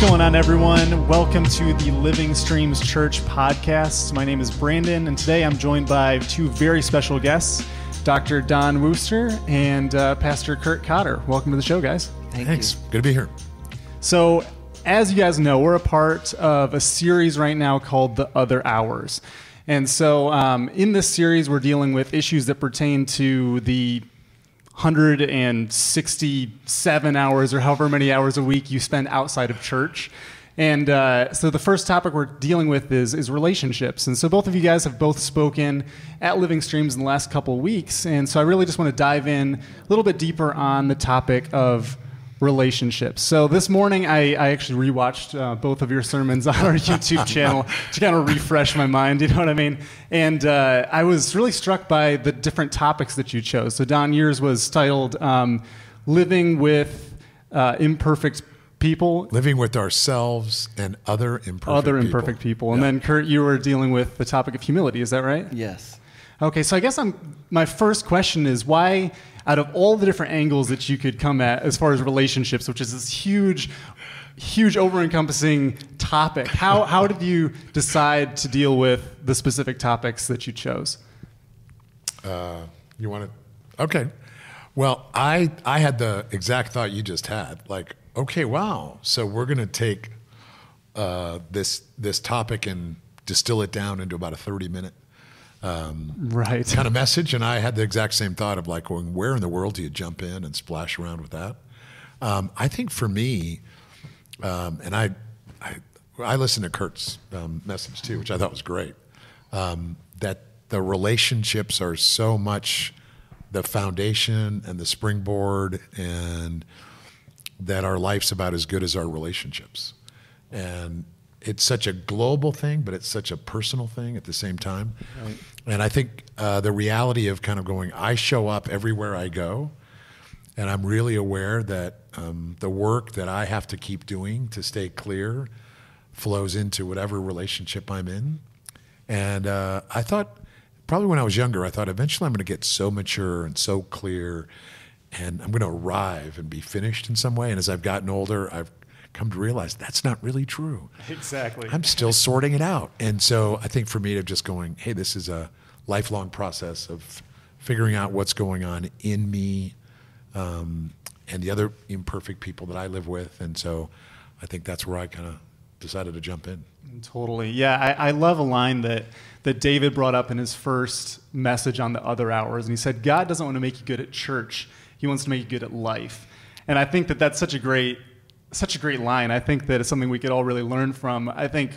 going on, everyone? Welcome to the Living Streams Church podcast. My name is Brandon, and today I'm joined by two very special guests Dr. Don Worcester and uh, Pastor Kurt Cotter. Welcome to the show, guys. Thank Thanks. you. Good to be here. So, as you guys know, we're a part of a series right now called The Other Hours. And so, um, in this series, we're dealing with issues that pertain to the 167 hours or however many hours a week you spend outside of church. And uh, so the first topic we're dealing with is, is relationships. And so both of you guys have both spoken at Living Streams in the last couple weeks. And so I really just want to dive in a little bit deeper on the topic of relationships. So this morning, I, I actually rewatched uh, both of your sermons on our YouTube channel to kind of refresh my mind. You know what I mean? And uh, I was really struck by the different topics that you chose. So Don, yours was titled um, "Living with uh, Imperfect People." Living with ourselves and other imperfect Other people. imperfect people, and Yeah. then Kurt, you were dealing with the topic of humility. Is that right? Yes. Okay, so I guess I'm my first question is why out of all the different angles that you could come at as far as relationships, which is this huge huge over-encompassing topic, how how did you decide to deal with the specific topics that you chose? Uh, you want to? Okay. Well, I I had the exact thought you just had. Like, okay, wow. So we're going to take uh, this this topic and distill it down into about a thirty minute Right. kind of message. And I had the exact same thought of like, going, where in the world do you jump in and splash around with that? Um, I think for me, um, and I, I, I listened to Kurt's um, message too, which I thought was great. Um, that the relationships are so much the foundation and the springboard, and that our life's about as good as our relationships. And it's such a global thing, but it's such a personal thing at the same time. And I think uh, the reality of kind of going, I show up everywhere I go, and I'm really aware that um, the work that I have to keep doing to stay clear flows into whatever relationship I'm in. And uh, I thought, probably when I was younger, I thought eventually I'm going to get so mature and so clear, and I'm going to arrive and be finished in some way. And as I've gotten older, I've come to realize that's not really true. Exactly. I'm still sorting it out. And so I think for me to just going, hey, this is a lifelong process of figuring out what's going on in me um, and the other imperfect people that I live with. And so I think that's where I kind of decided to jump in. Totally. Yeah, I, I love a line that, that David brought up in his first message on the other hours. And he said, God doesn't want to make you good at church, He wants to make you good at life. And I think that that's such a great, such a great line. I think that it's something we could all really learn from. I think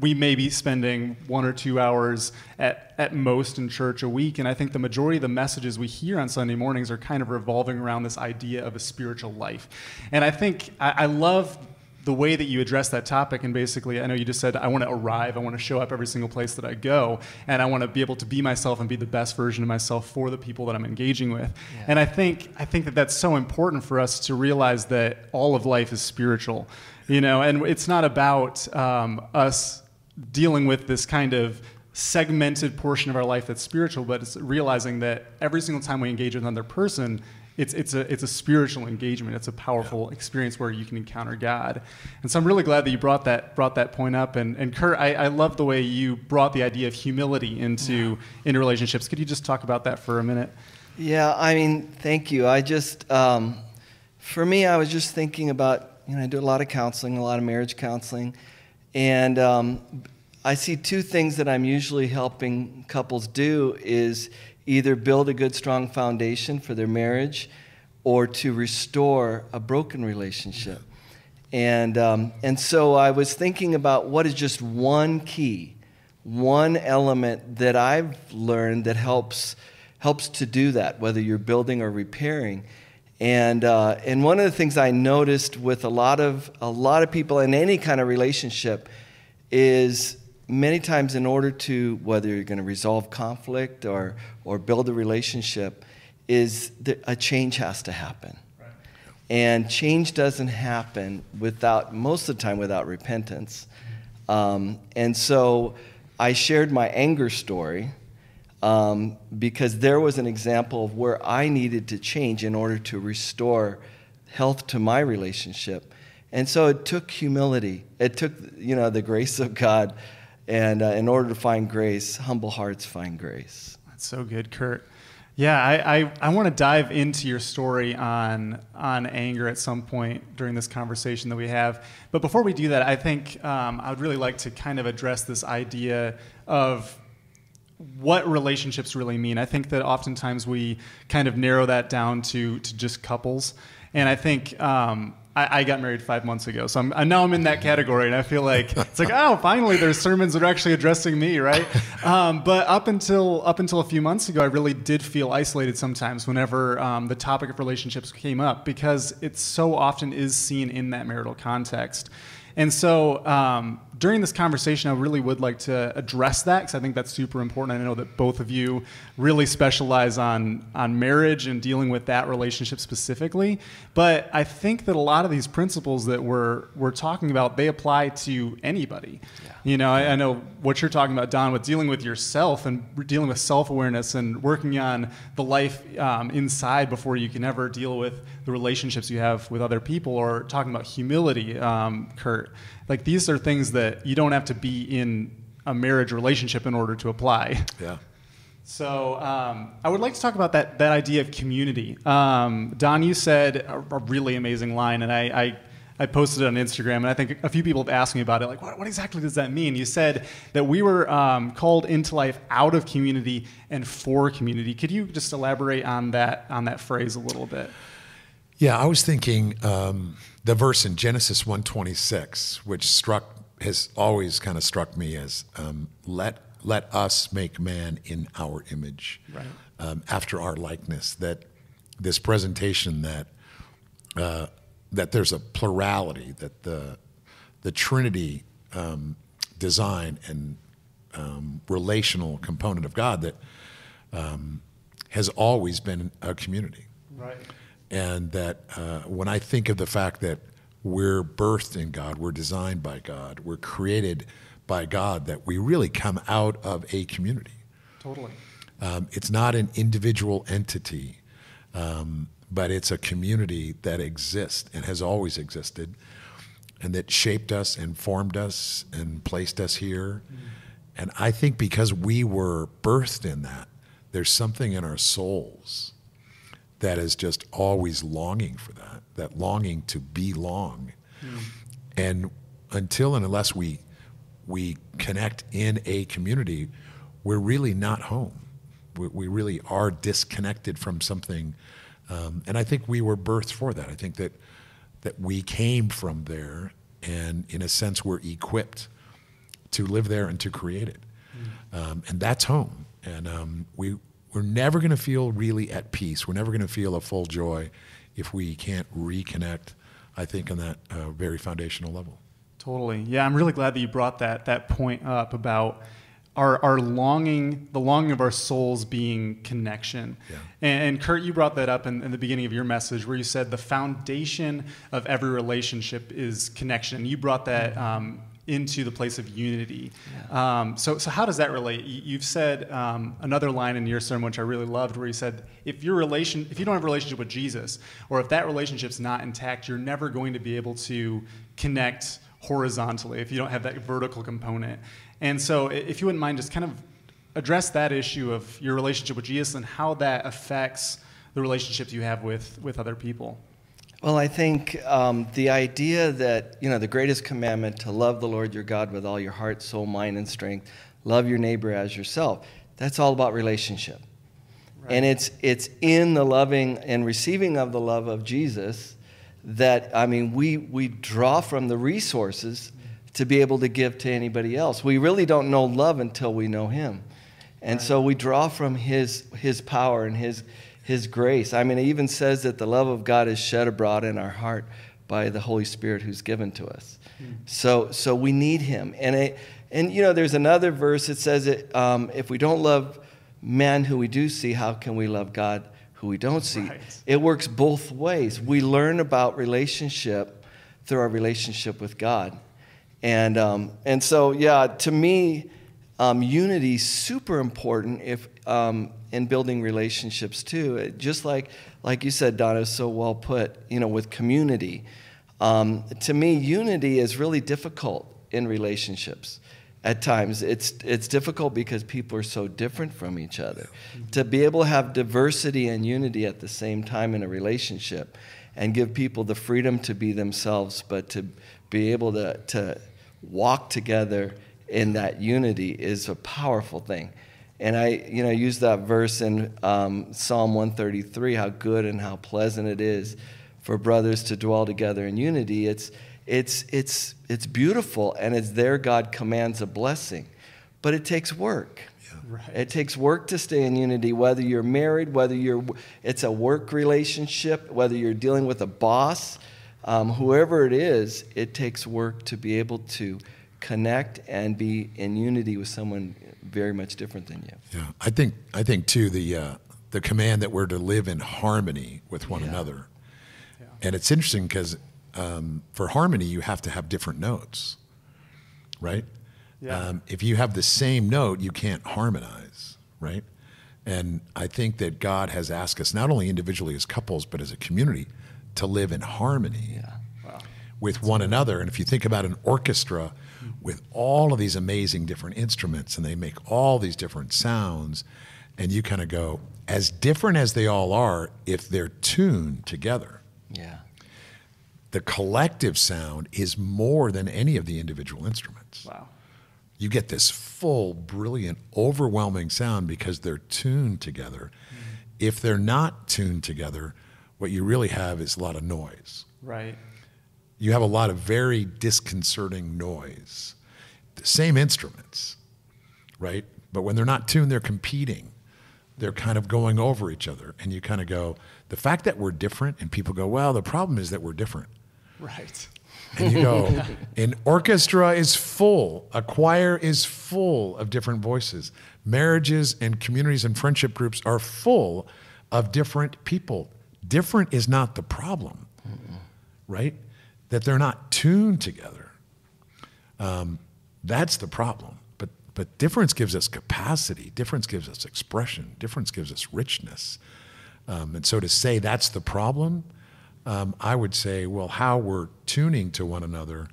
we may be spending one or two hours at, at most in church a week. And I think the majority of the messages we hear on Sunday mornings are kind of revolving around this idea of a spiritual life. And I think I, I love the way that you address that topic and basically i know you just said i want to arrive i want to show up every single place that i go and i want to be able to be myself and be the best version of myself for the people that i'm engaging with Yeah. and i think i think that that's so important for us to realize that all of life is spiritual you know and it's not about um, us dealing with this kind of segmented portion of our life that's spiritual but it's realizing that every single time we engage with another person it's, it's, a, it's a spiritual engagement. It's a powerful experience where you can encounter God. And so I'm really glad that you brought that, brought that point up. And, and Kurt, I, I love the way you brought the idea of humility into, into relationships. Could you just talk about that for a minute? Yeah, I mean, thank you. I just, um, for me, I was just thinking about, you know, I do a lot of counseling, a lot of marriage counseling, and um, I see two things that I'm usually helping couples do is either build a good, strong foundation for their marriage or to restore a broken relationship. And, um, and so I was thinking about what is just one key, one element that I've learned that helps, helps to do that, whether you're building or repairing. And, uh, and one of the things I noticed with a lot, of, a lot of people in any kind of relationship is many times in order to whether you're going to resolve conflict or, or build a relationship is that a change has to happen and change doesn't happen without most of the time without repentance um, and so i shared my anger story um, because there was an example of where i needed to change in order to restore health to my relationship And so it took humility. It took, you know, the grace of God. And uh, in order to find grace, humble hearts find grace. That's so good, Kurt. Yeah, I, I, I want to dive into your story on on anger at some point during this conversation that we have. But before we do that, I think um, I would really like to kind of address this idea of what relationships really mean. I think that oftentimes we kind of narrow that down to to just couples, and I think um, I, I, got married five months ago, so I'm, now I'm in that category, and I feel like it's like, oh, finally, there's sermons that are actually addressing me, right? Um, but up until up until a few months ago, I really did feel isolated sometimes whenever um, the topic of relationships came up because it so often is seen in that marital context. And so um, during this conversation, I really would like to address that because I think that's super important. I know that both of you really specialize on, on marriage and dealing with that relationship specifically. But I think that a lot of these principles that we're, we're talking about, they apply to anybody. Yeah. You know, I, I, know what you're talking about, Don, with dealing with yourself and dealing with self awareness and working on the life um, inside before you can ever deal with the relationships you have with other people, or talking about humility, um, Kurt. Like these are things that you don't have to be in a marriage relationship in order to apply. Yeah. So um, I would like to talk about that that idea of community. Um, Don, you said a, a, really amazing line, and I, I, I posted it on Instagram, and I think a few people have asked me about it. Like, what, what exactly does that mean? You said that we were um, called into life out of community and for community. Could you just elaborate on that on that phrase a little bit? Yeah, I was thinking um, the verse in Genesis 1:26, which struck has always kind of struck me as um, let let us make man in our image, right. um, after our likeness. That this presentation that uh, that there's a plurality, that the the Trinity um, design and um, relational component of God that um, has always been a community. Right and that uh, when I think of the fact that we're birthed in God, we're designed by God, we're created by God, that we really come out of a community. Totally. Um, it's not an individual entity, um, but it's a community that exists and has always existed, and that shaped us and formed us and placed us here. Mm-hmm. And I think because we were birthed in that, there's something in our souls that is just always longing for that, that longing to belong. Mm. And until and unless we we connect in a community, we're really not home. We, we really are disconnected from something. Um, and I think we were birthed for that. I think that that we came from there, and in a sense, we're equipped to live there and to create it. Mm. Um, and that's home. And um, we we're never going to feel really at peace. We're never going to feel a full joy if we can't reconnect, I think, on that uh, very foundational level. Totally. Yeah, I'm really glad that you brought that, that point up about our, our longing, the longing of our souls being connection. Yeah. And, and, Kurt, you brought that up in, in, the beginning of your message where you said the foundation of every relationship is connection. You brought that um, into the place of unity. Yeah. Um, so, so how does that relate? You've said um, another line in your sermon, which I really loved, where you said, if your relation, if you don't have a relationship with Jesus, or if that relationship's not intact, you're never going to be able to connect horizontally if you don't have that vertical component. And so, if you wouldn't mind, just kind of address that issue of your relationship with Jesus and how that affects the relationships you have with with other people. Well, I think um, the idea that, you know, the greatest commandment to love the Lord your God with all your heart, soul, mind, and strength, love your neighbor as yourself, that's all about relationship. Right. And it's, it's in the loving and receiving of the love of Jesus that, I mean, we, we draw from the resources to be able to give to anybody else. We really don't know love until we know Him. And right. so we draw from his, his power and his, his grace. I mean, it even says that the love of God is shed abroad in our heart by the Holy Spirit who's given to us. Mm. So, so we need Him. And, it, and, you know, there's another verse that says that um, if we don't love man who we do see, how can we love God who we don't see? Right. It works both ways. We learn about relationship through our relationship with God. And, um, and so, yeah, to me, um, unity is super important if um, in building relationships too. Just like like you said, Donna, so well put. You know, with community, Um, to me, unity is really difficult in relationships. At times, it's, it's difficult because people are so different from each other. To be able to have diversity and unity at the same time in a relationship and give people the freedom to be themselves, but to be able to, to walk together in that unity is a powerful thing. And I, you know, use that verse in um, Psalm 133, how good and how pleasant it is for brothers to dwell together in unity. It's, it's, it's, it's beautiful, and it's there God commands a blessing. But it takes work. Right. It takes work to stay in unity, whether you're married, whether you're, it's a work relationship, whether you're dealing with a boss, um, whoever it is, it takes work to be able to connect and be in unity with someone very much different than you. Yeah, I think I think too the uh, the command that we're to live in harmony with one Yeah. another, and it's interesting because um, for harmony you have to have different notes, right? Yeah. Um, if you have the same note, you can't harmonize, right? And I think that God has asked us not only individually as couples, but as a community, to live in harmony Yeah. Wow. with one another. And if you think about an orchestra with all of these amazing different instruments and they make all these different sounds, and you kind of go, as different as they all are, if they're tuned together, Yeah. The collective sound is more than any of the individual instruments. Wow. You get this full, brilliant, overwhelming sound because they're tuned together. Mm-hmm. If they're not tuned together, what you really have is a lot of noise. Right. you have a lot of very disconcerting noise. The same instruments, right? But when they're not tuned, they're competing. They're kind of going over each other. And you kind of go, the fact that we're different, and people go, well, the problem is that we're different. Right. And you go, an orchestra is full, a choir is full of different voices. Marriages and communities and friendship groups are full of different people. Different is not the problem, right? That they're not tuned together. Um, that's the problem. But, but difference gives us capacity, difference gives us expression, difference gives us richness. Um, and so to say that's the problem, um, I would say, well, how we're tuning to one another.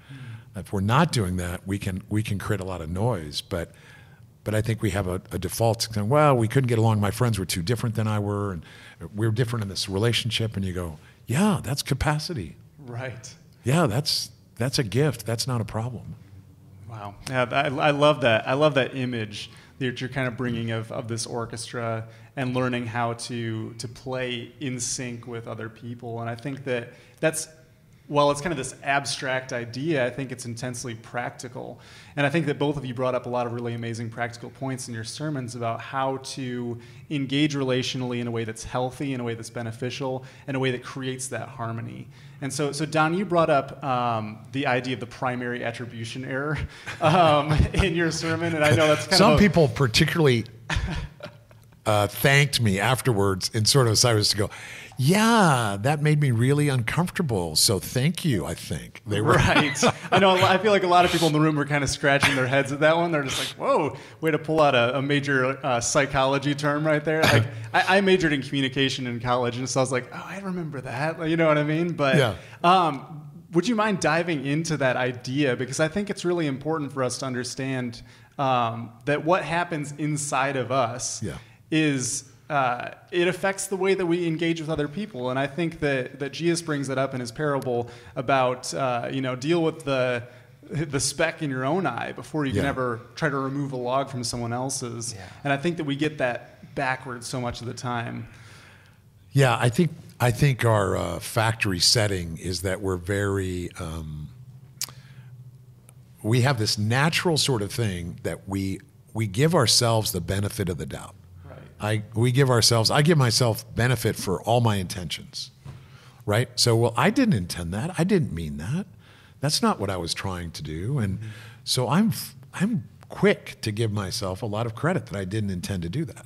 If we're not doing that, we can we can create a lot of noise. But but I think we have a, a default saying, well, we couldn't get along. My friends were too different than I were, and we're different in this relationship. And you go, yeah, that's capacity. Right. Yeah, that's that's a gift. That's not a problem. Wow. Yeah, I, I love that. I love that image that you're kind of bringing of, of this orchestra and learning how to to play in sync with other people. And I think that that's while it's kind of this abstract idea. I think it's intensely practical. And I think that both of you brought up a lot of really amazing practical points in your sermons about how to engage relationally in a way that's healthy, in a way that's beneficial, in a way that creates that harmony. And so, so Don, you brought up um, the idea of the primary attribution error um, in your sermon, and I know that's kind Some of a- people particularly uh, thanked me afterwards in sort of Cyrus to go, yeah, that made me really uncomfortable. So thank you. I think they were Right. I know. I feel like a lot of people in the room were kind of scratching their heads at that one. They're just like, "Whoa, way to pull out a, a major uh, psychology term right there." Like, I, I majored in communication in college, and so I was like, "Oh, I remember that." You know what I mean? But Yeah. um, would you mind diving into that idea because I think it's really important for us to understand um, that what happens inside of us Yeah. Is uh, it affects the way that we engage with other people. And I think that, that Jesus brings it up in his parable about, uh, you know, deal with the, the speck in your own eye before you can ever try to remove a log from someone else's. Yeah. And I think that we get that backwards so much of the time. Yeah, I think I think our uh, factory setting is that we're very um, we have this natural sort of thing that we we give ourselves the benefit of the doubt. Right. I we give ourselves I give myself benefit for all my intentions. Right? So well I didn't intend that. I didn't mean that. That's not what I was trying to do and so I'm I'm quick to give myself a lot of credit that I didn't intend to do that.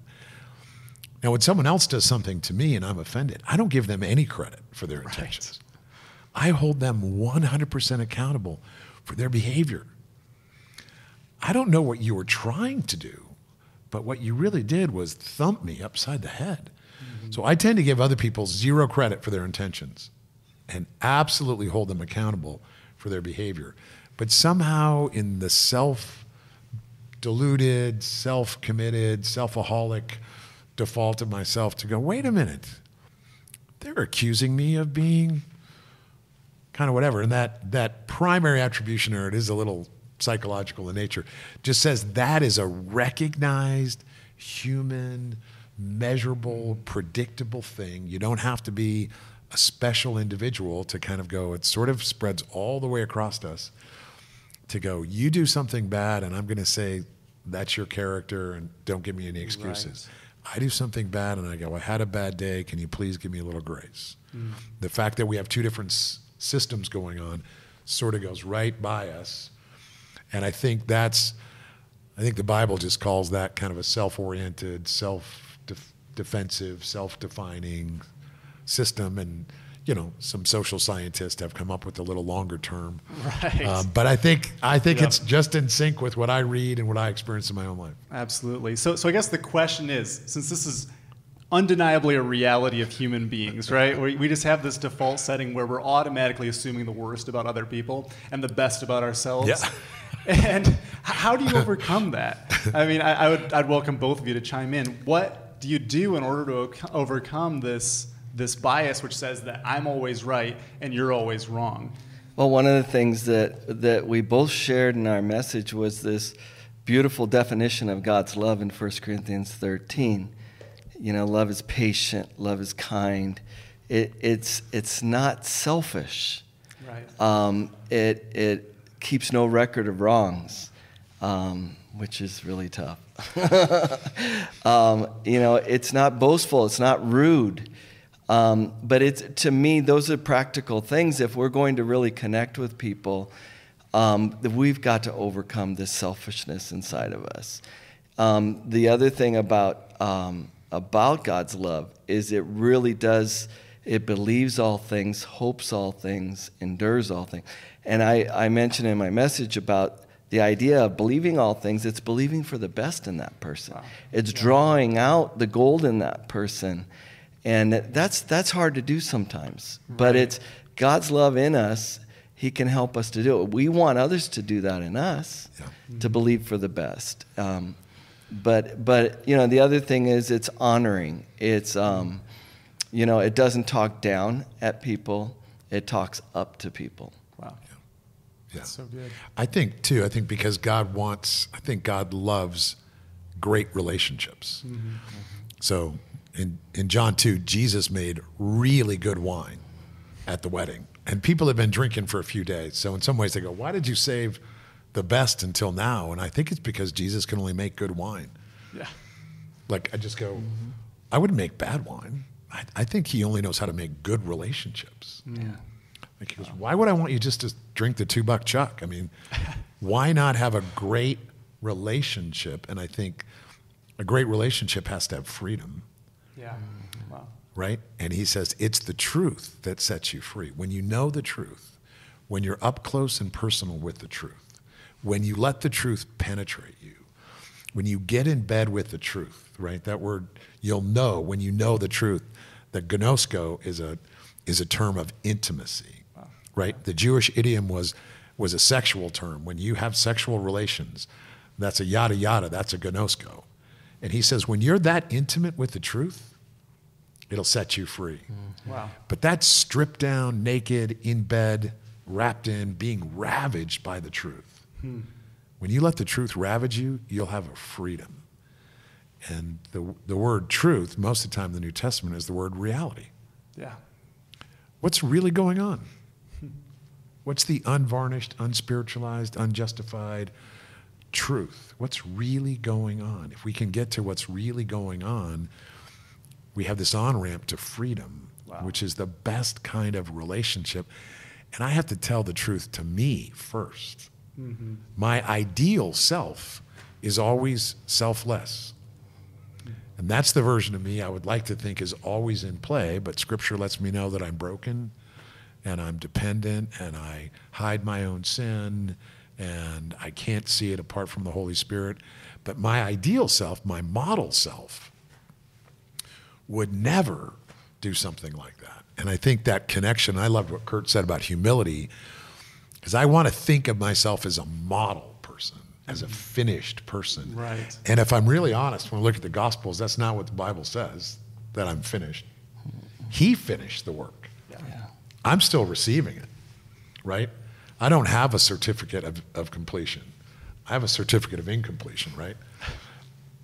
Now, when someone else does something to me and I'm offended, I don't give them any credit for their intentions. I hold them 100% accountable for their behavior. I don't know what you were trying to do, but what you really did was thump me upside the head. So I tend to give other people zero credit for their intentions. and absolutely hold them accountable for their behavior. But somehow, in the self deluded, self committed, selfaholic default of myself, to go, wait a minute, they're accusing me of being kind of whatever. And that, that primary attribution error, is a little psychological in nature, just says that is a recognized human, measurable, predictable thing. You don't have to be a special individual to kind of go, it sort of spreads all the way across us to go, you do something bad, and I'm going to say, that's your character, and don't give me any excuses. Right. I do something bad, and I go, I had a bad day. Can you please give me a little grace? Mm. The fact that we have two different s- systems going on sort of goes right by us. And I think that's, I think the Bible just calls that kind of a self oriented, self defensive, self defining system. And, you know, some social scientists have come up with a little longer term. Right. Um, but I think I think yep. it's just in sync with what I read and what I experience in my own life. Absolutely. So so I guess the question is, since this is undeniably a reality of human beings, right? We, we just have this default setting where we're automatically assuming the worst about other people and the best about ourselves. Yeah. and how do you overcome that? I mean, I, I, would I'd welcome both of you to chime in. What do you do in order to overcome this this bias which says that I'm always right and you're always wrong? Well, one of the things that that we both shared in our message was this beautiful definition of God's love in 1 Corinthians 13 you know, love is patient, love is kind. It, it's, it's not selfish. Right. Um, it, it keeps no record of wrongs, um, which is really tough. um, you know, it's not boastful, it's not rude. Um, but it's, to me, those are practical things. If we're going to really connect with people, um, we've got to overcome this selfishness inside of us. Um, the other thing about um, about God's love is it really does, it believes all things, hopes all things, endures all things. And I, I mentioned in my message about the idea of believing all things, it's believing for the best in that person. Wow. It's yeah. drawing out the gold in that person. And that's, that's hard to do sometimes. Right. But it's God's love in us, He can help us to do it. We want others to do that in us, yeah. to believe for the best. Um, but but you know the other thing is it's honoring. It's um, you know it doesn't talk down at people. It talks up to people. Yeah. yeah. so good. I think too. I think because God wants. I think God loves great relationships. Mm-hmm. So in in John two, Jesus made really good wine at the wedding, and people have been drinking for a few days. So in some ways, they go, "Why did you save?" the best until now. And I think it's because Jesus can only make good wine. Yeah. Like I just go, mm-hmm. I wouldn't make bad wine. I, I, think he only knows how to make good relationships. Yeah. Like he goes, why would I want you just to drink the two buck chuck? I mean, why not have a great relationship? And I think a great relationship has to have freedom. Yeah. Mm-hmm. Wow. Right? And he says it's the truth that sets you free. When you know the truth, when you're up close and personal with the truth, when you let the truth penetrate you, when you get in bed with the truth, right? That word, you'll know when you know the truth that gnosko is a, is a term of intimacy, wow. Right? The Jewish idiom was, was a sexual term. When you have sexual relations, that's a yada yada, that's a gnosko. And he says, when you're that intimate with the truth, it'll set you free. Mm. Wow. But that's stripped down, naked, in bed, wrapped in, being ravaged by the truth. Hmm. When you let the truth ravage you, you'll have a freedom. And the, the word truth, most of the time in the New Testament, is the word reality. Yeah. What's really going on? What's the unvarnished, unspiritualized, unjustified truth? What's really going on? If we can get to what's really going on, we have this on ramp to freedom, wow. which is the best kind of relationship. And I have to tell the truth to me first. Mm-hmm. My ideal self is always selfless. And that's the version of me I would like to think is always in play, but scripture lets me know that I'm broken and I'm dependent and I hide my own sin and I can't see it apart from the Holy Spirit. But my ideal self, my model self, would never do something like that. And I think that connection, I loved what Kurt said about humility, because I want to think of myself as a model person, as a finished person. Right. And if I'm really honest, when I look at the Gospels, that's not what the Bible says, that I'm finished. He finished the work. I'm still receiving it, right? I don't have a certificate of, of completion. I have a certificate of incompletion, right?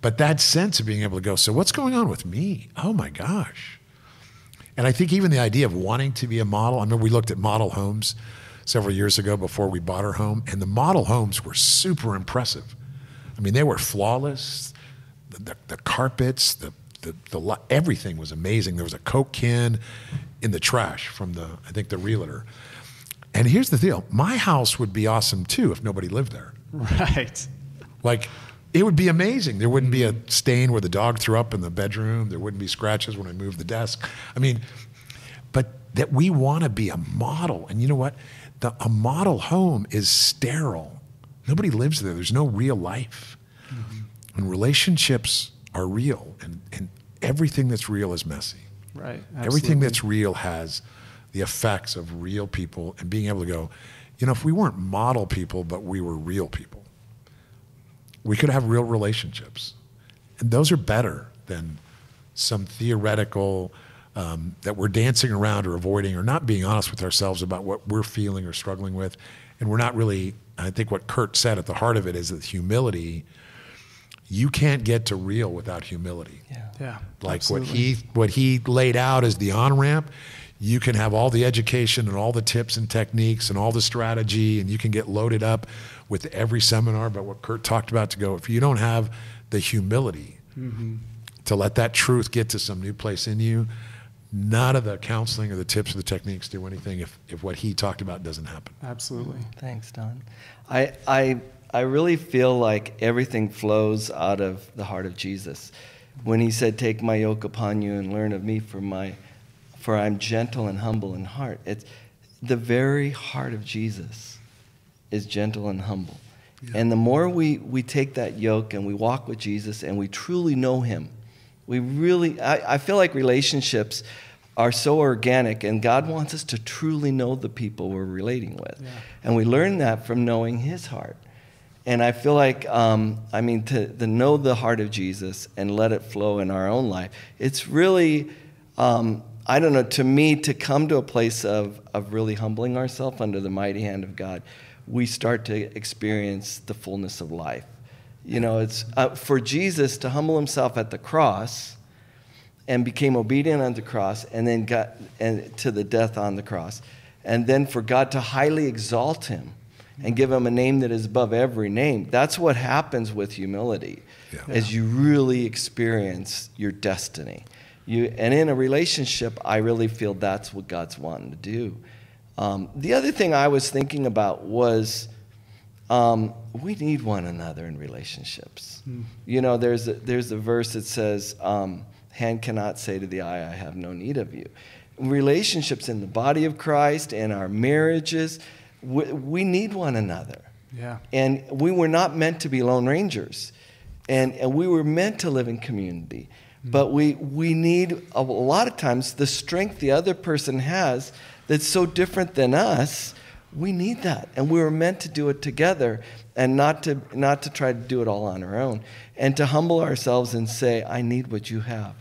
But that sense of being able to go, so what's going on with me? Oh my gosh. And I think even the idea of wanting to be a model, I remember we looked at model homes several years ago before we bought our home, and the model homes were super impressive. I mean, they were flawless. The, the, the carpets, the, the, the, everything was amazing. There was a Coke can in the trash from the, I think, the realtor. And here's the deal my house would be awesome too if nobody lived there. Right. Like, it would be amazing. There wouldn't be a stain where the dog threw up in the bedroom. There wouldn't be scratches when I moved the desk. I mean, but that we want to be a model. And you know what? The, a model home is sterile. Nobody lives there. There's no real life. Mm-hmm. And relationships are real. And, and everything that's real is messy. Right. Everything that's real has the effects of real people and being able to go, you know, if we weren't model people, but we were real people, we could have real relationships. And those are better than some theoretical um, that we're dancing around or avoiding or not being honest with ourselves about what we're feeling or struggling with. And we're not really, I think what Kurt said at the heart of it is that humility, you can't get to real without humility Yeah. Yeah. like absolutely. what he what he laid out as the on ramp you can have all the education and all the tips and techniques and all the strategy and you can get loaded up with every seminar but what kurt talked about to go if you don't have the humility mm-hmm. to let that truth get to some new place in you none of the counseling or the tips or the techniques do anything if, if what he talked about doesn't happen Absolutely. Thanks, Don. I, I, I really feel like everything flows out of the heart of Jesus. When he said, Take my yoke upon you and learn of me, for, my, for I'm gentle and humble in heart. It's the very heart of Jesus is gentle and humble. And the more we, we take that yoke and we walk with Jesus and we truly know him, we really, I, I feel like relationships are so organic, and God wants us to truly know the people we're relating with. Yeah. And we learn that from knowing His heart. And I feel like, um, I mean, to, to know the heart of Jesus and let it flow in our own life, it's really, um, I don't know, to me, to come to a place of, of really humbling ourselves under the mighty hand of God, we start to experience the fullness of life. You know, it's uh, for Jesus to humble himself at the cross and became obedient on the cross and then got and to the death on the cross. And then for God to highly exalt him and give him a name that is above every name. That's what happens with humility. Yeah. As you really experience your destiny. You, and in a relationship, I really feel that's what God's wanting to do. Um, the other thing I was thinking about was um, we need one another in relationships. You know, there's a, there's a verse that says, um, "Hand cannot say to the eye, I have no need of you." Relationships in the body of Christ and our marriages, we, we need one another. Yeah. And we were not meant to be lone rangers. And, and we were meant to live in community. Hmm. But we, we need, a lot of times, the strength the other person has that's so different than us. We need that. And we were meant to do it together and not to, not to try to do it all on our own. And to humble ourselves and say, I need what you have.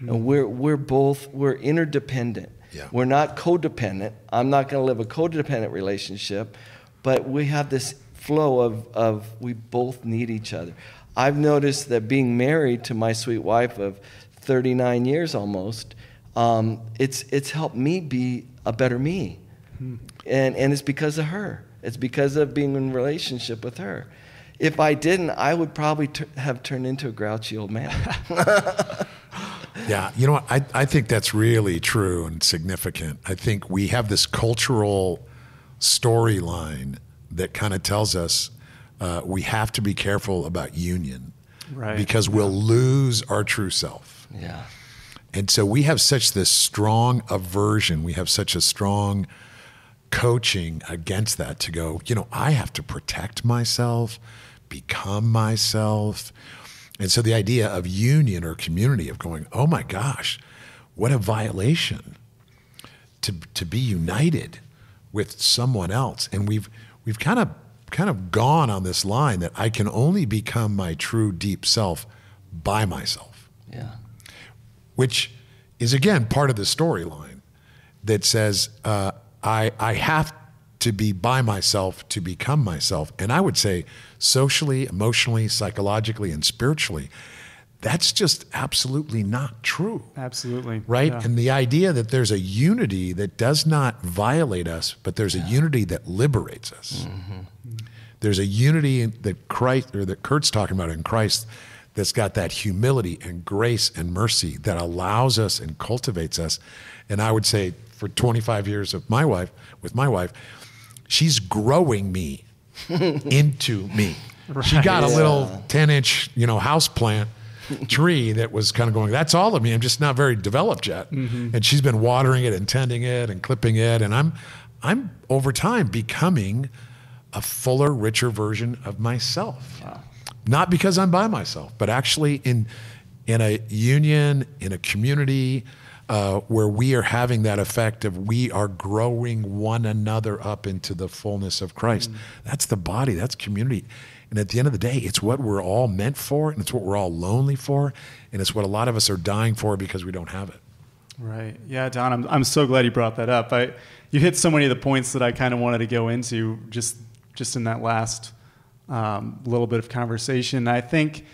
And hmm. we're, we're both, we're interdependent. Yeah. We're not codependent. I'm not going to live a codependent relationship, but we have this flow of, of we both need each other. I've noticed that being married to my sweet wife of 39 years almost, um, it's, it's helped me be a better me. And, and it's because of her. It's because of being in relationship with her. If I didn't, I would probably t- have turned into a grouchy old man. Yeah, you know what? I, I think that's really true and significant. I think we have this cultural storyline that kind of tells us uh, we have to be careful about union Right. because we'll lose our true self. yeah. And so we have such this strong aversion, we have such a strong coaching against that to go, you know, I have to protect myself, become myself. And so the idea of union or community of going, oh my gosh, what a violation to, to be united with someone else. And we've, we've kind of, kind of gone on this line that I can only become my true deep self by myself. Yeah. Which is again part of the storyline that says uh, I, I have to be by myself to become myself. And I would say socially, emotionally, psychologically, and spiritually, that's just absolutely not true. Absolutely. Right? Yeah. And the idea that there's a unity that does not violate us, but there's a unity that liberates us. Mm-hmm. There's a unity that Christ or that Kurt's talking about in Christ that's got that humility and grace and mercy that allows us and cultivates us. And I would say for 25 years of my wife with my wife, she's growing me into me. She got a little 10 inch, you know, house plant tree that was kind of going, that's all of me. I'm just not very developed yet. Mm-hmm. And she's been watering it and tending it and clipping it. And I'm, I'm over time becoming a fuller, richer version of myself. Not because I'm by myself, but actually in, in a union, in a community, uh, where we are having that effect of we are growing one another up into the fullness of Christ. That's the body, that's community. And at the end of the day, it's what we're all meant for, and it's what we're all lonely for, and it's what a lot of us are dying for because we don't have it. Right. Yeah, Don, I'm, I'm so glad you brought that up. I, you hit so many of the points that I kind of wanted to go into just, just in that last um, little bit of conversation. I think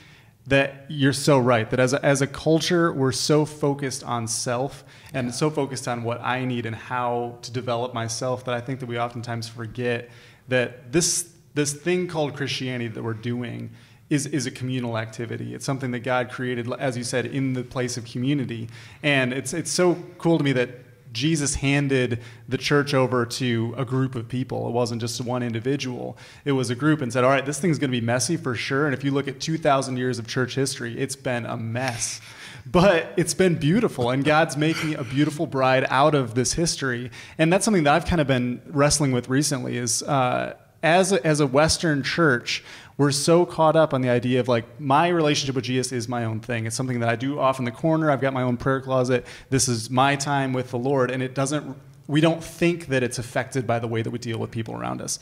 that you're so right that as a, as a culture, we're so focused on self and so focused on what I need and how to develop myself that I think that we oftentimes forget that this, this thing called Christianity that we're doing is, is a communal activity. It's something that God created, as you said, in the place of community. And it's, it's so cool to me that Jesus handed the church over to a group of people. It wasn't just one individual. It was a group and said, all right, this thing's going to be messy for sure. And if you look at 2,000 years of church history, it's been a mess. But it's been beautiful, and God's making a beautiful bride out of this history. And that's something that I've kind of been wrestling with recently is uh, as, a, as a Western church, we're so caught up on the idea of like my relationship with Jesus is my own thing. It's something that I do off in the corner. I've got my own prayer closet. This is my time with the Lord, and it doesn't. We don't think that it's affected by the way that we deal with people around us,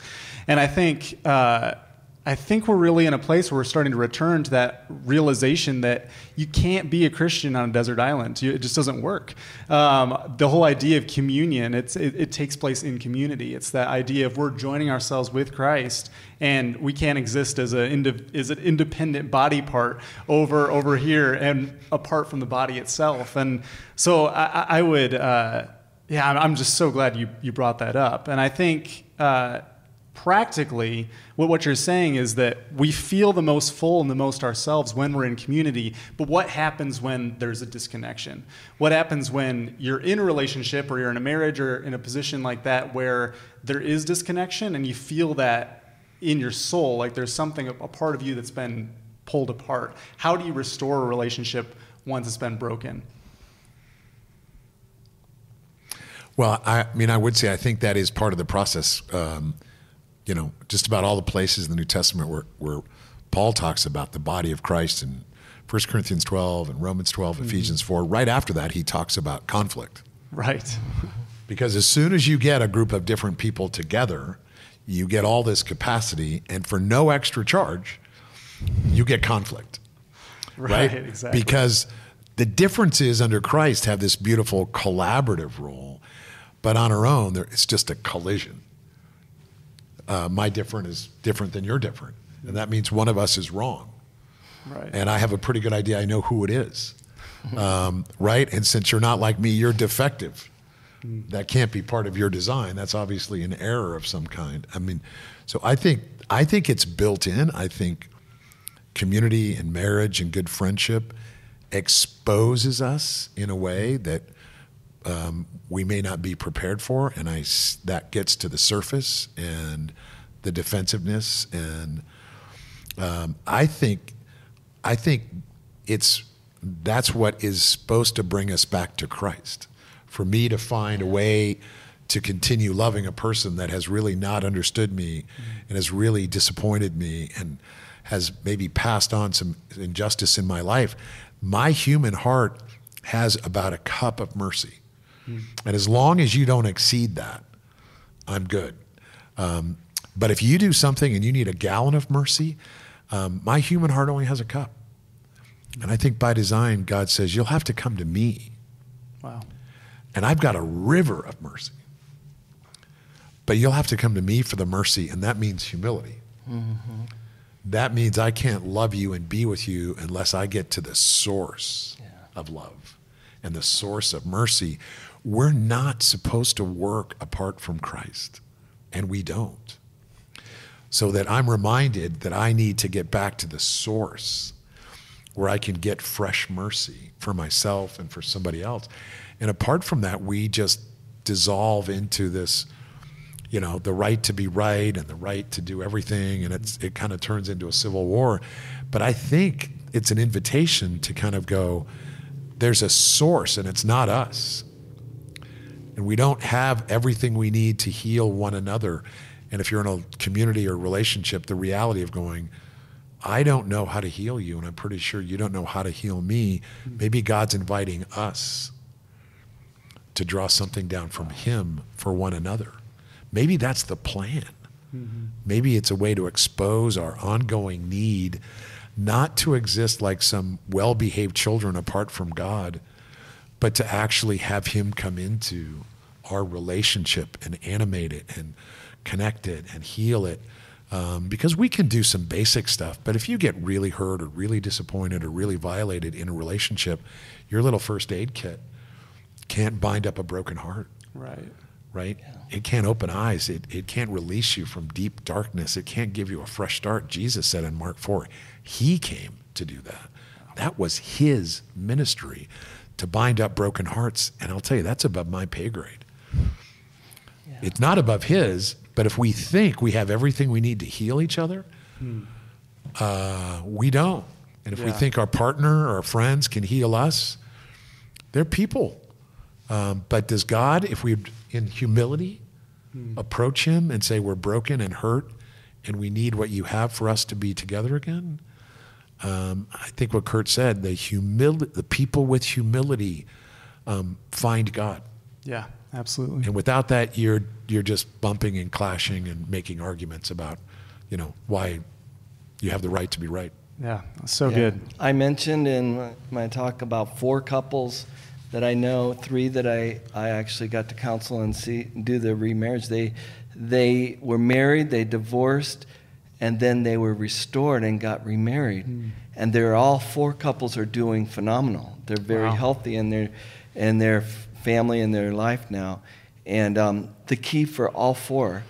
and I think. Uh, I think we're really in a place where we're starting to return to that realization that you can't be a Christian on a desert island. You, it just doesn't work. Um, the whole idea of communion, it, it takes place in community. It's that idea of we're joining ourselves with Christ and we can't exist as, a, as an independent body part over, over here and apart from the body itself. And so I, I would, uh, yeah, I'm, I'm just so glad you, you brought that up. And I think, uh, practically, what, you're saying is that we feel the most full and the most ourselves when we're in community. But what happens when there's a disconnection? What happens when you're in a relationship or you're in a marriage or in a position like that where there is disconnection and you feel that in your soul, like there's something, a part of you that's been pulled apart? How do you restore a relationship once it's been broken? Well, I mean, I would say I think that is part of the process. Um, you know, just about all the places in the New Testament where, where Paul talks about the body of Christ in 1 Corinthians 12 and Romans 12, mm-hmm. Ephesians 4, right after that, he talks about conflict. Right. because as soon as you get a group of different people together, you get all this capacity, and for no extra charge, you get conflict. Right, right? exactly. Because the differences under Christ have this beautiful collaborative role, but on our own, it's just a collision uh, my different is different than your different. And that means one of us is wrong. Right. And I have a pretty good idea. I know who it is. Um, right? And since you're not like me, you're defective. That can't be part of your design. That's obviously an error of some kind. I mean, so I think I think it's built in. I think community and marriage and good friendship exposes us in a way that um, we may not be prepared for, and I that gets to the surface and the defensiveness, and um, I think I think it's that's what is supposed to bring us back to Christ. For me to find a way to continue loving a person that has really not understood me and has really disappointed me and has maybe passed on some injustice in my life, my human heart has about a cup of mercy. And as long as you don't exceed that, I'm good. Um, but if you do something and you need a gallon of mercy, um, my human heart only has a cup. And I think by design, God says, You'll have to come to me. Wow. And I've got a river of mercy. But you'll have to come to me for the mercy, and that means humility. That means I can't love you and be with you unless I get to the source of love and the source of mercy. We're not supposed to work apart from Christ, and we don't. So that I'm reminded that I need to get back to the source where I can get fresh mercy for myself and for somebody else. And apart from that, we just dissolve into this, you know, the right to be right and the right to do everything. And it's, it kind of turns into a civil war. But I think it's an invitation to kind of go, there's a source and it's not us. And we don't have everything we need to heal one another. And if you're in a community or relationship, the reality of going, I don't know how to heal you, and I'm pretty sure you don't know how to heal me. Hmm. Maybe God's inviting us to draw something down from Him for one another. Maybe that's the plan. Mm-hmm. Maybe it's a way to expose our ongoing need not to exist like some well behaved children apart from God, but to actually have Him come into our relationship and animate it and connect it and heal it. Um, because we can do some basic stuff, but if you get really hurt or really disappointed or really violated in a relationship, your little first aid kit can't bind up a broken heart, Right. right? It can't open eyes. It, it can't release you from deep darkness. It can't give you a fresh start. Jesus said in Mark 4, He came to do that. That was His ministry to bind up broken hearts. And I'll tell you, that's above my pay grade. It's not above His, but if we think we have everything we need to heal each other, uh, we don't. And if we think our partner or our friends can heal us, they're people. Um, but does God, if we, in humility, approach Him and say, We're broken and hurt, and we need what you have for us to be together again? Um, I think what Kurt said, the, humil- the people with humility um, find God. Yeah, absolutely. And without that, you're, you're just bumping and clashing and making arguments about, you know, why you have the right to be right. Yeah, so Yeah. good. I mentioned in my- my talk about four couples that I know, three that I, I actually got to counsel and see do the remarriage. They they were married, they divorced, and then they were restored and got remarried. Hmm. And they're all four couples are doing phenomenal. They're very Wow. healthy in their in their family and their life now. And um, the key for all four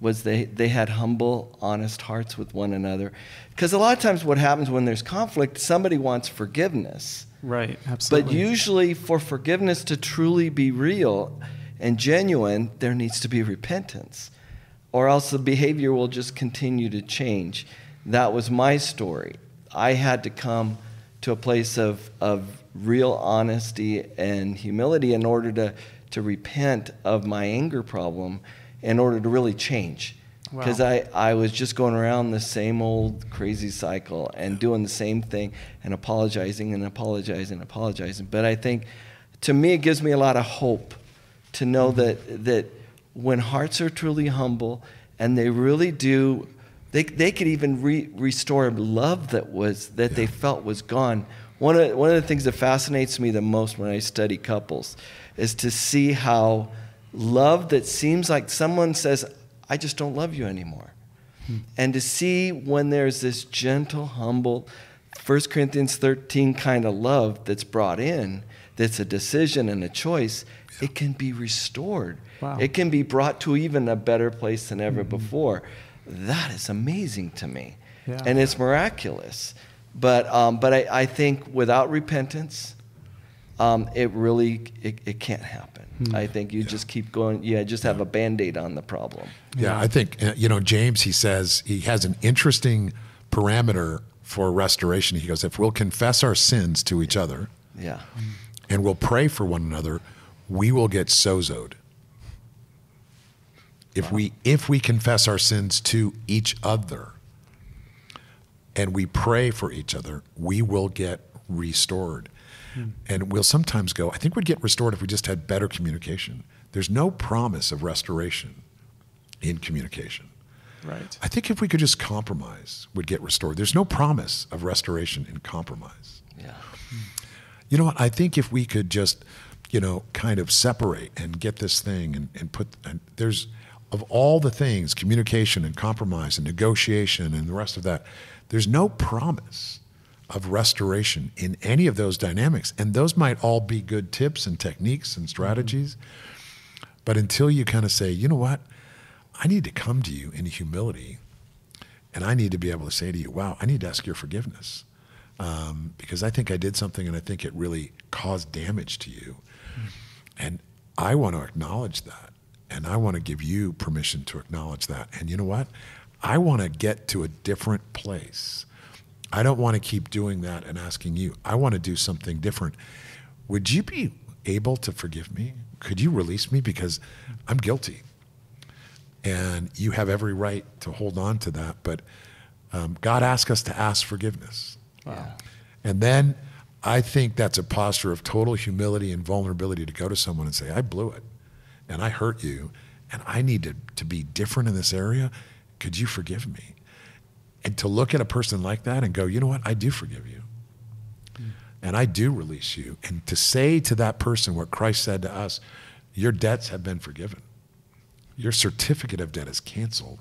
was they, they had humble, honest hearts with one another. Because a lot of times, what happens when there's conflict, somebody wants forgiveness. Right, absolutely. But usually, for forgiveness to truly be real and genuine, there needs to be repentance, or else the behavior will just continue to change. That was my story. I had to come to a place of, of real honesty and humility in order to, to repent of my anger problem, in order to really change. Because Wow. I, I was just going around the same old crazy cycle and doing the same thing and apologizing and apologizing and apologizing. But I think to me, it gives me a lot of hope to know mm-hmm. that, that when hearts are truly humble and they really do, they, they could even re, restore love that, was, that they felt was gone. One of, one of the things that fascinates me the most when I study couples is to see how love that seems like someone says, I just don't love you anymore. Hmm. And to see when there's this gentle, humble, 1 Corinthians 13 kind of love that's brought in, that's a decision and a choice, it can be restored. Wow. It can be brought to even a better place than ever mm-hmm. before. That is amazing to me. Yeah. And it's miraculous. But, um, but I, I think without repentance, um, it really it, it can't happen. I think you just keep going. Yeah, just have a band-aid on the problem. Yeah, I think uh, you know James. He says he has an interesting parameter for restoration. He goes, if we'll confess our sins to each other Yeah. and we'll pray for one another, we will get sozoed. If we if we confess our sins to each other and we pray for each other, we will get restored. Hmm. And we'll sometimes go, I think we'd get restored if we just had better communication. There's no promise of restoration in communication. Right. I think if we could just compromise, we'd get restored. There's no promise of restoration in compromise. Yeah. You know what? I think if we could just, you know, kind of separate and get this thing and, and put, and there's, of all the things, communication and compromise and negotiation and the rest of that, there's no promise of restoration in any of those dynamics. And those might all be good tips and techniques and strategies. But until you kind of say, you know what? I need to come to you in humility and I need to be able to say to you, wow, I need to ask your forgiveness um, because I think I did something and I think it really caused damage to you. And I want to acknowledge that. And I want to give you permission to acknowledge that. And you know what? I want to get to a different place. I don't want to keep doing that and asking you. I want to do something different. Would you be able to forgive me? Could you release me? Because I'm guilty. And you have every right to hold on to that. But um, God asks us to ask forgiveness. Yeah. And then I think that's a posture of total humility and vulnerability to go to someone and say, I blew it and I hurt you and I need to, to be different in this area. Could you forgive me? And to look at a person like that and go, you know what? I do forgive you. And I do release you. And to say to that person what Christ said to us, your debts have been forgiven. Your certificate of debt is canceled.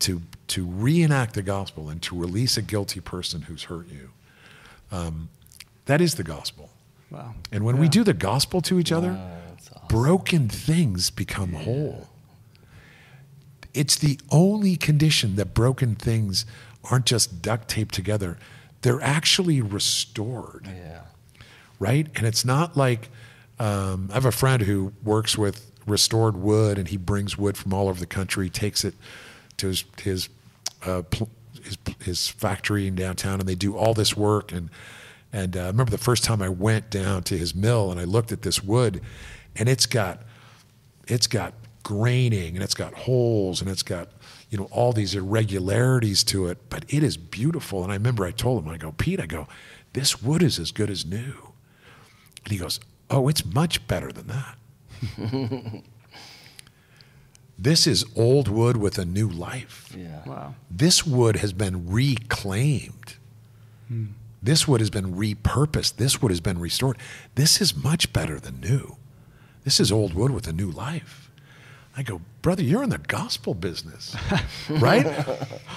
To, to reenact the gospel and to release a guilty person who's hurt you. Um, that is the gospel. Wow. And when we do the gospel to each other, Wow, awesome. broken things become whole. It's the only condition that broken things aren't just duct taped together, they're actually restored, Yeah. right? And it's not like um, I have a friend who works with restored wood and he brings wood from all over the country, takes it to his, his, uh, pl- his, his factory in downtown, and they do all this work. And, and uh, I remember the first time I went down to his mill and I looked at this wood, and it's got it's got graining and it's got holes and it's got you know all these irregularities to it but it is beautiful and i remember i told him i go pete i go this wood is as good as new and he goes oh it's much better than that this is old wood with a new life Yeah. Wow. this wood has been reclaimed. Hmm. This wood has been repurposed. This wood has been restored. This is much better than new. This is old wood with a new life. I go, brother, you're in the gospel business, right?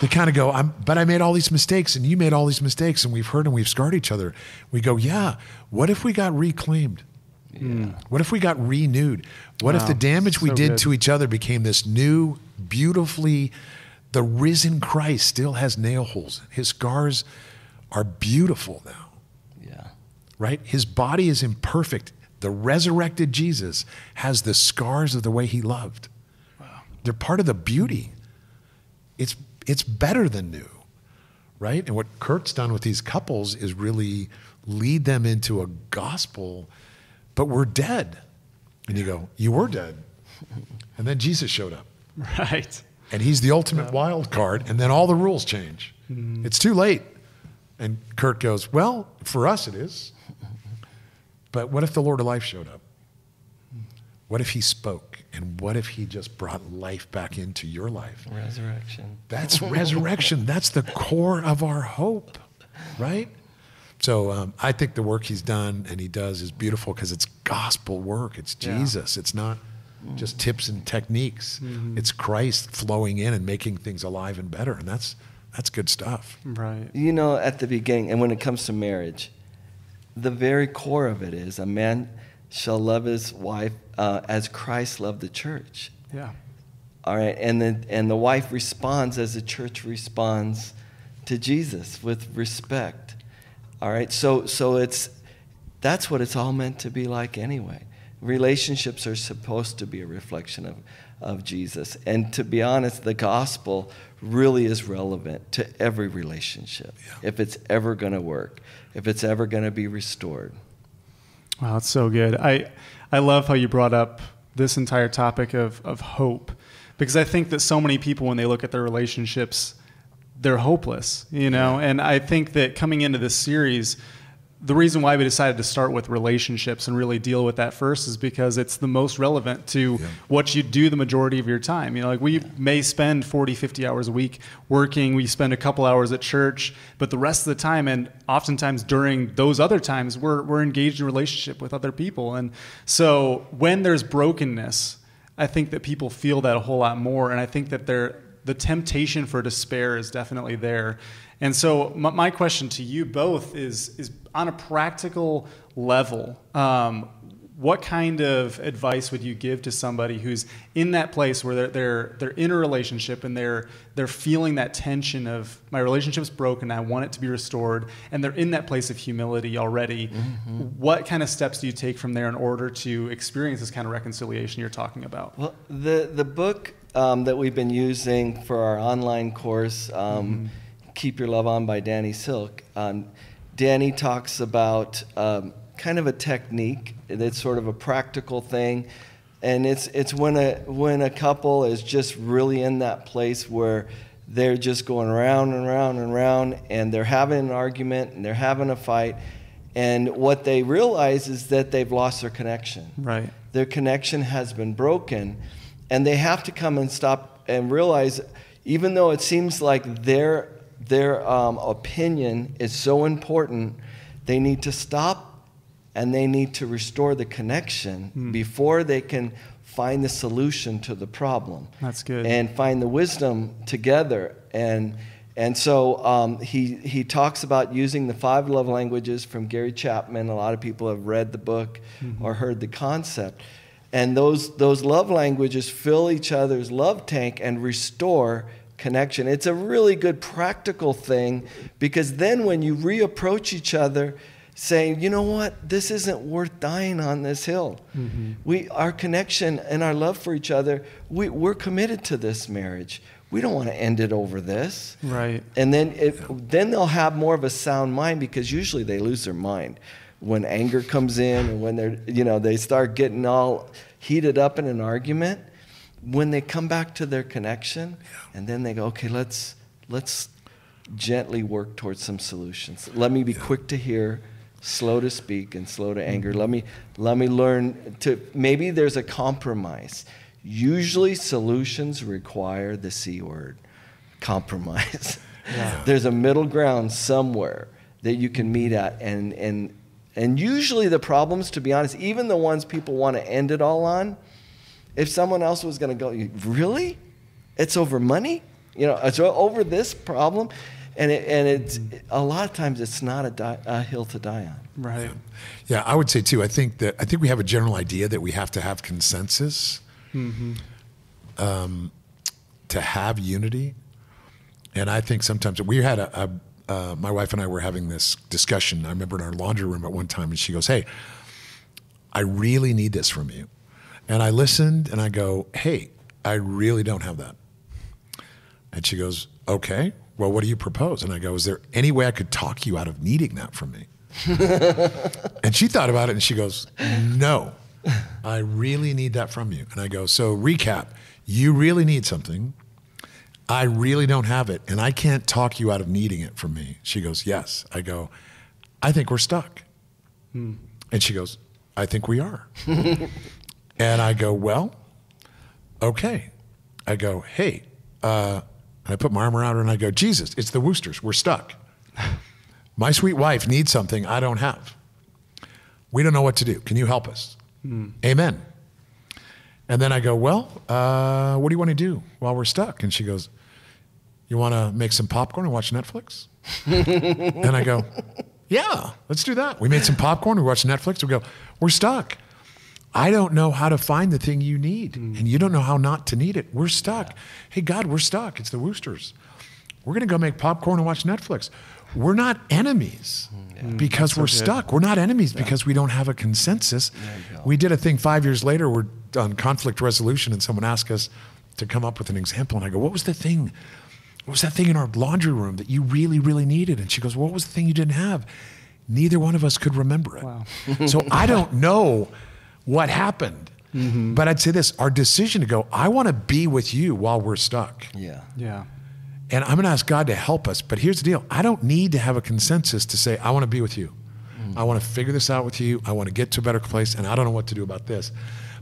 they kind of go, I'm, but I made all these mistakes and you made all these mistakes and we've hurt and we've scarred each other. We go, yeah. What if we got reclaimed? What if we got renewed? What if the damage we So did good. to each other became this new, beautifully, the risen Christ still has nail holes. His scars are beautiful now, Yeah. right? His body is imperfect. The resurrected Jesus has the scars of the way he loved. Wow. They're part of the beauty. It's, it's better than new, right? And what Kurt's done with these couples is really lead them into a gospel, but we're dead. And you go, You were dead. And then Jesus showed up. Right. And he's the ultimate wild card, and then all the rules change. Mm-hmm. It's too late. And Kurt goes, Well, for us it is. But what if the Lord of Life showed up? What if he spoke? And what if he just brought life back into your life? Resurrection. That's resurrection. That's the core of our hope, right? So um, I think the work he's done and he does is beautiful because it's gospel work. It's Yeah. Jesus. It's not just tips and techniques. It's Christ flowing in and making things alive and better, and that's that's good stuff. Right. You know, at the beginning, and when it comes to marriage, the very core of it is a man shall love his wife uh, as Christ loved the church. Yeah. All right, and then and the wife responds as the church responds to Jesus with respect. All right, so so it's that's what it's all meant to be like anyway. Relationships are supposed to be a reflection of, of Jesus. And to be honest, the gospel really is relevant to every relationship if it's ever going to work, if it's ever going to be restored. Wow, that's so good. I, I love how you brought up this entire topic of, of hope because I think that so many people, when they look at their relationships, they're hopeless, you know? And I think that coming into this series, the reason why we decided to start with relationships and really deal with that first is because it's the most relevant to yeah. what you do the majority of your time. You know, like we may spend 40, 50 hours a week working, we spend a couple hours at church, but the rest of the time, and oftentimes during those other times, we're, we're engaged in relationship with other people. And so when there's brokenness, I think that people feel that a whole lot more. And I think that they're, the temptation for despair is definitely there. And so my, my question to you both is, is on a practical level, um, what kind of advice would you give to somebody who's in that place where they're, they're, they're in a relationship and they're, they're feeling that tension of my relationship's broken, I want it to be restored, and they're in that place of humility already? Mm-hmm. What kind of steps do you take from there in order to experience this kind of reconciliation you're talking about? Well, the, the book um, that we've been using for our online course, um, mm-hmm. Keep Your Love On by Danny Silk, um, Danny talks about um, kind of a technique that's sort of a practical thing. And it's, it's when, a, when a couple is just really in that place where they're just going around and around and around and they're having an argument and they're having a fight. And what they realize is that they've lost their connection. Right. Their connection has been broken. And they have to come and stop and realize, even though it seems like they're their um, opinion is so important, they need to stop and they need to restore the connection mm. before they can find the solution to the problem. That's good. And find the wisdom together. And, and so um, he, he talks about using the five love languages from Gary Chapman. A lot of people have read the book mm-hmm. or heard the concept. And those, those love languages fill each other's love tank and restore connection. It's a really good practical thing because then when you reapproach each other, saying, you know what, this isn't worth dying on this hill. Mm-hmm. We, our connection and our love for each other, we, we're committed to this marriage. We don't want to end it over this. Right. And then, it, then they'll have more of a sound mind because usually they lose their mind when anger comes in and when they're, you know, they start getting all heated up in an argument when they come back to their connection yeah. and then they go, okay, let's let's gently work towards some solutions. Let me be yeah. quick to hear, slow to speak, and slow to anger. Mm-hmm. Let me let me learn to maybe there's a compromise. Usually solutions require the C word, compromise. Yeah. there's a middle ground somewhere that you can meet at and and and usually the problems, to be honest, even the ones people want to end it all on, if someone else was going to go, really? It's over money? You know, it's over this problem? And, it, and it's a lot of times it's not a, die, a hill to die on. Right. Yeah. yeah. I would say too. I think that I think we have a general idea that we have to have consensus mm-hmm. um, to have unity, and I think sometimes we had a, a uh, my wife and I were having this discussion. I remember in our laundry room at one time, and she goes, "Hey, I really need this from you." And I listened and I go, hey, I really don't have that. And she goes, okay, well, what do you propose? And I go, is there any way I could talk you out of needing that from me? and she thought about it and she goes, no, I really need that from you. And I go, so recap, you really need something. I really don't have it. And I can't talk you out of needing it from me. She goes, yes. I go, I think we're stuck. Hmm. And she goes, I think we are. And I go, well, okay. I go, hey, uh, I put my arm around her and I go, Jesus, it's the Worcesters. We're stuck. My sweet wife needs something I don't have. We don't know what to do. Can you help us? Mm. Amen. And then I go, well, uh, what do you want to do while we're stuck? And she goes, you want to make some popcorn and watch Netflix? and I go, yeah, let's do that. We made some popcorn. We watched Netflix. We go, we're stuck. I don't know how to find the thing you need, mm. and you don't know how not to need it. We're stuck. Hey, God, we're stuck. It's the Worcesters. We're going to go make popcorn and watch Netflix. We're not enemies mm. because That's we're so stuck. We're not enemies yeah. because we don't have a consensus. We did a thing five years later. We're on conflict resolution, and someone asked us to come up with an example, and I go, "What was the thing? What was that thing in our laundry room that you really, really needed?" And she goes, "What was the thing you didn't have?" Neither one of us could remember it. Wow. so I don't know what happened. Mm-hmm. But I'd say this our decision to go, I want to be with you while we're stuck. Yeah. Yeah. And I'm going to ask God to help us. But here's the deal I don't need to have a consensus to say, I want to be with you. Mm. I want to figure this out with you. I want to get to a better place, and I don't know what to do about this,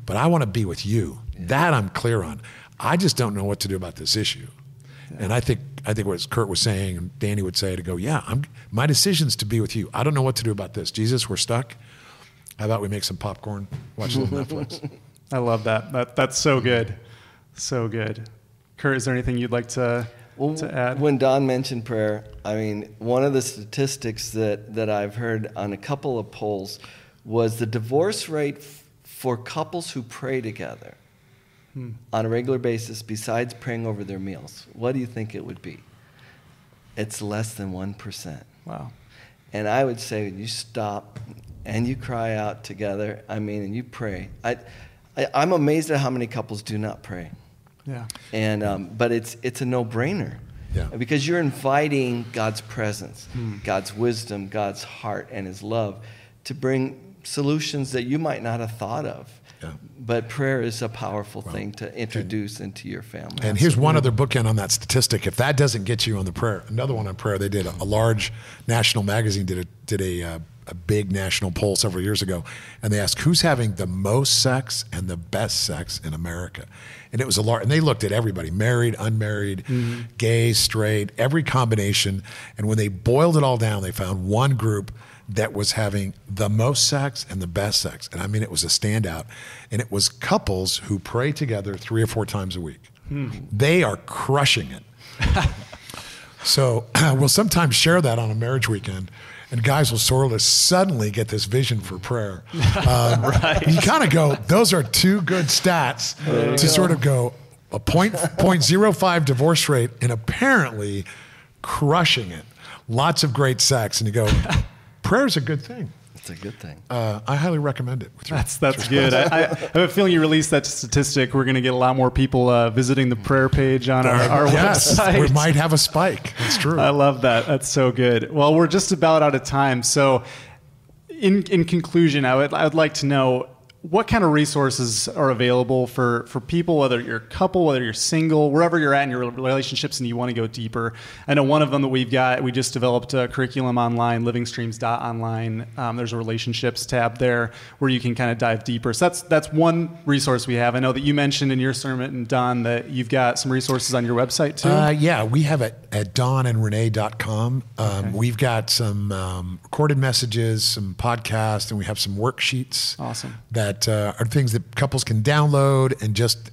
but I want to be with you. That I'm clear on. I just don't know what to do about this issue. And I think I think what Kurt was saying and Danny would say to go, yeah, I'm my decision's to be with you. I don't know what to do about this. Jesus, we're stuck. How about we make some popcorn, watch a little Netflix? I love that. That that's so good, so good. Kurt, is there anything you'd like to Well, to add? When Don mentioned prayer, I mean, one of the statistics that, that I've heard on a couple of polls was the divorce rate f- for couples who pray together Hmm. on a regular basis, besides praying over their meals. What do you think it would be? It's less than 1%. wow. And I would say you stop and you cry out together. I mean, and you pray. I, I, I'm amazed at how many couples do not pray. Yeah. And um, but it's it's a no-brainer. Yeah. Because you're inviting God's presence, God's wisdom, God's heart, and His love to bring solutions that you might not have thought of. Yeah. But prayer is a powerful thing to introduce into your family. And here's one other bookend on that statistic. If that doesn't get you on the prayer, another one on prayer. They did a, a large national magazine did a did a uh, a big national poll several years ago, and they asked who's having the most sex and the best sex in America, and it was a large. And they looked at everybody, married, unmarried, mm-hmm. gay, straight, every combination. And when they boiled it all down, they found one group that was having the most sex and the best sex. And I mean, it was a standout. And it was couples who pray together three or four times a week. Hmm. They are crushing it. so we'll sometimes share that on a marriage weekend. And guys will sort of suddenly get this vision for prayer. Um, You kind of go, those are two good stats to sort of go a point, point zero five divorce rate and apparently crushing it. Lots of great sex. And you go, prayer's a good thing. It's a good thing. Uh, I highly recommend it. That's that's good. I, I have a feeling you released that statistic. We're going to get a lot more people uh, visiting the prayer page on our, our yes, website. we might have a spike. It's true. I love that. That's so good. Well, we're just about out of time. So, in in conclusion, I would I would like to know what kind of resources are available for for people, whether you're a couple, whether you're single, wherever you're at in your relationships, and you want to go deeper. I know one of them that we've got. We just developed a curriculum online, livingstreams.online. Um, there's a relationships tab there where you can kind of dive deeper. So that's that's one resource we have. I know that you mentioned in your sermon, and Don, that you've got some resources on your website too. Uh, yeah, we have it at donandrenee.com. Um, We've got some um, recorded messages, some podcasts, and we have some worksheets. Awesome. That uh, are things that couples can download and just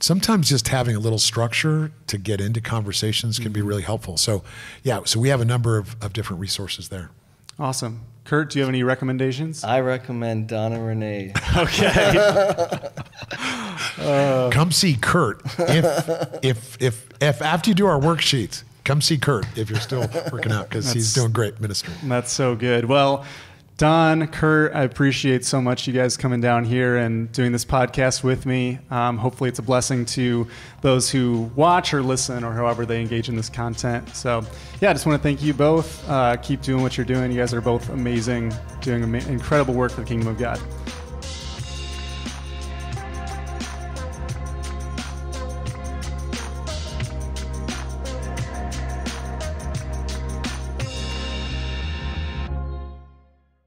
sometimes just having a little structure to get into conversations can be really helpful. So, yeah, so we have a number of, of different resources there. Awesome. Kurt, do you have any recommendations? I recommend Don and Renee. Okay. come see Kurt if if if if after you do our worksheets, come see Kurt if you're still working out because he's doing great ministry. That's so good. Well, Don, Kurt, I appreciate so much you guys coming down here and doing this podcast with me. Um, hopefully, it's a blessing to those who watch or listen or however they engage in this content. So, yeah, I just want to thank you both. Uh, keep doing what you're doing. You guys are both amazing, doing ama- incredible work for the kingdom of God.